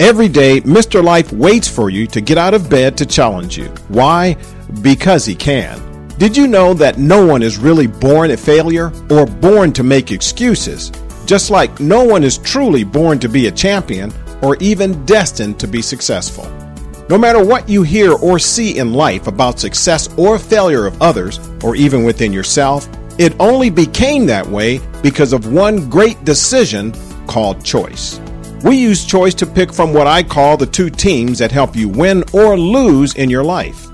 Every day, Mr. Life waits for you to get out of bed to challenge you. Why? Because he can. Did you know that no one is really born a failure or born to make excuses? Just like no one is truly born to be a champion or even destined to be successful. No matter what you hear or see in life about success or failure of others, or even within yourself, it only became that way because of one great decision called choice. We use choice to pick from what I call the two teams that help you win or lose in your life.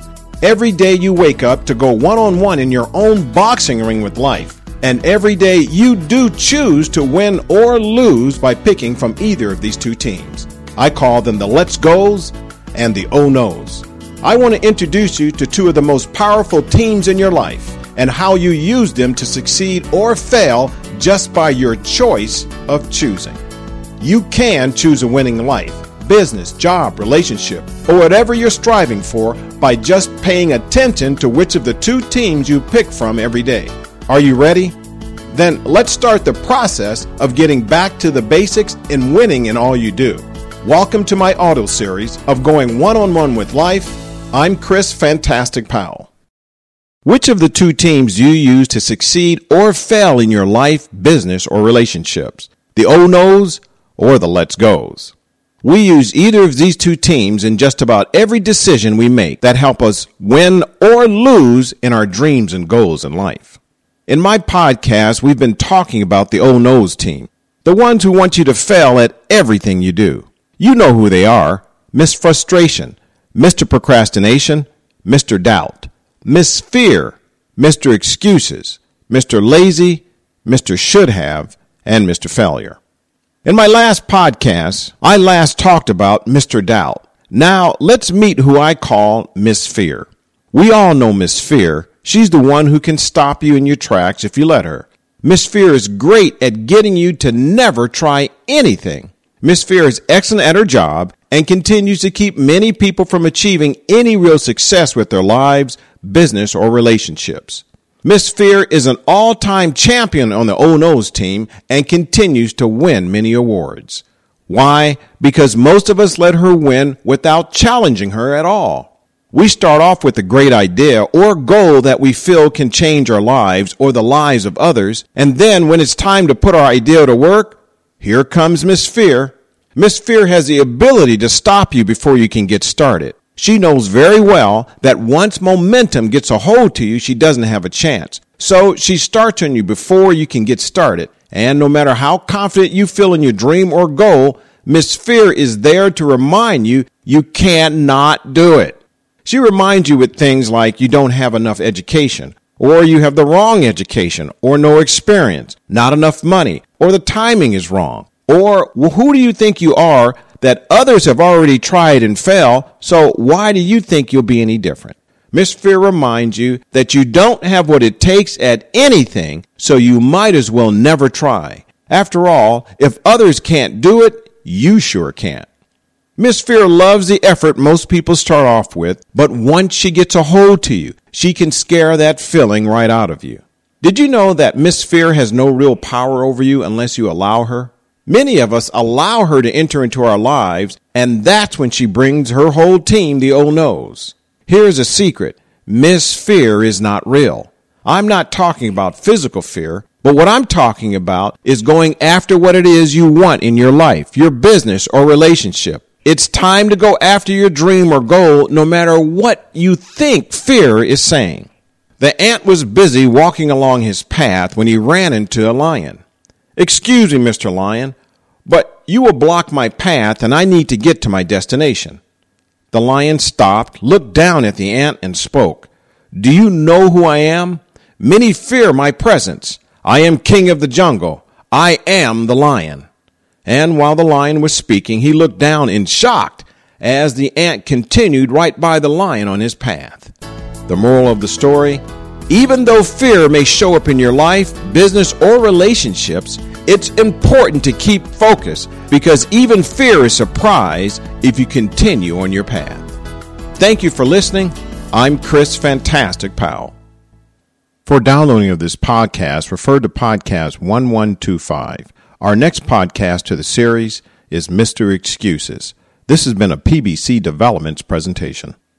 Every day you wake up to go one on one in your own boxing ring with life. And every day you do choose to win or lose by picking from either of these two teams. I call them the Let's Goes and the Oh No's. I want to introduce you to two of the most powerful teams in your life and how you use them to succeed or fail just by your choice of choosing. You can choose a winning life, business, job, relationship, or whatever you're striving for by just paying attention to which of the two teams you pick from every day. Are you ready? Then let's start the process of getting back to the basics and winning in all you do. Welcome to my auto series of going one on one with life. I'm Chris Fantastic Powell. Which of the two teams you use to succeed or fail in your life, business, or relationships? The Oh No's or the Let's Goes. We use either of these two teams in just about every decision we make that help us win or lose in our dreams and goals in life. In my podcast, we've been talking about the Oh No's team, the ones who want you to fail at everything you do. You know who they are Miss Frustration, Mr. Procrastination, Mr. Doubt, Miss Fear, Mr. Excuses, Mr. Lazy, Mr. Should Have, and Mr. Failure. In my last podcast, I last talked about Mr. Doubt. Now, let's meet who I call Miss Fear. We all know Miss Fear. She's the one who can stop you in your tracks if you let her. Miss Fear is great at getting you to never try anything. Miss Fear is excellent at her job and continues to keep many people from achieving any real success with their lives, business, or relationships. Miss Fear is an all-time champion on the Oh No's team and continues to win many awards. Why? Because most of us let her win without challenging her at all. We start off with a great idea or goal that we feel can change our lives or the lives of others, and then when it's time to put our idea to work, here comes Miss Fear. Miss Fear has the ability to stop you before you can get started. She knows very well that once momentum gets a hold to you, she doesn't have a chance. So she starts on you before you can get started. And no matter how confident you feel in your dream or goal, Miss Fear is there to remind you you cannot do it. She reminds you with things like you don't have enough education, or you have the wrong education, or no experience, not enough money, or the timing is wrong. Or well, who do you think you are that others have already tried and failed, so why do you think you'll be any different? Miss Fear reminds you that you don't have what it takes at anything, so you might as well never try. After all, if others can't do it, you sure can't. Miss Fear loves the effort most people start off with, but once she gets a hold to you, she can scare that feeling right out of you. Did you know that Miss Fear has no real power over you unless you allow her? Many of us allow her to enter into our lives, and that's when she brings her whole team the old nose. Here's a secret. Miss Fear is not real. I'm not talking about physical fear, but what I'm talking about is going after what it is you want in your life, your business or relationship. It's time to go after your dream or goal no matter what you think fear is saying. The ant was busy walking along his path when he ran into a lion. Excuse me, Mr. Lion, but you will block my path and I need to get to my destination. The lion stopped, looked down at the ant, and spoke. Do you know who I am? Many fear my presence. I am king of the jungle. I am the lion. And while the lion was speaking, he looked down in shocked as the ant continued right by the lion on his path. The moral of the story even though fear may show up in your life, business, or relationships, it's important to keep focus because even fear is surprised if you continue on your path. Thank you for listening. I'm Chris Fantastic Powell. For downloading of this podcast, refer to podcast 1125. Our next podcast to the series is Mr. Excuses. This has been a PBC Developments presentation.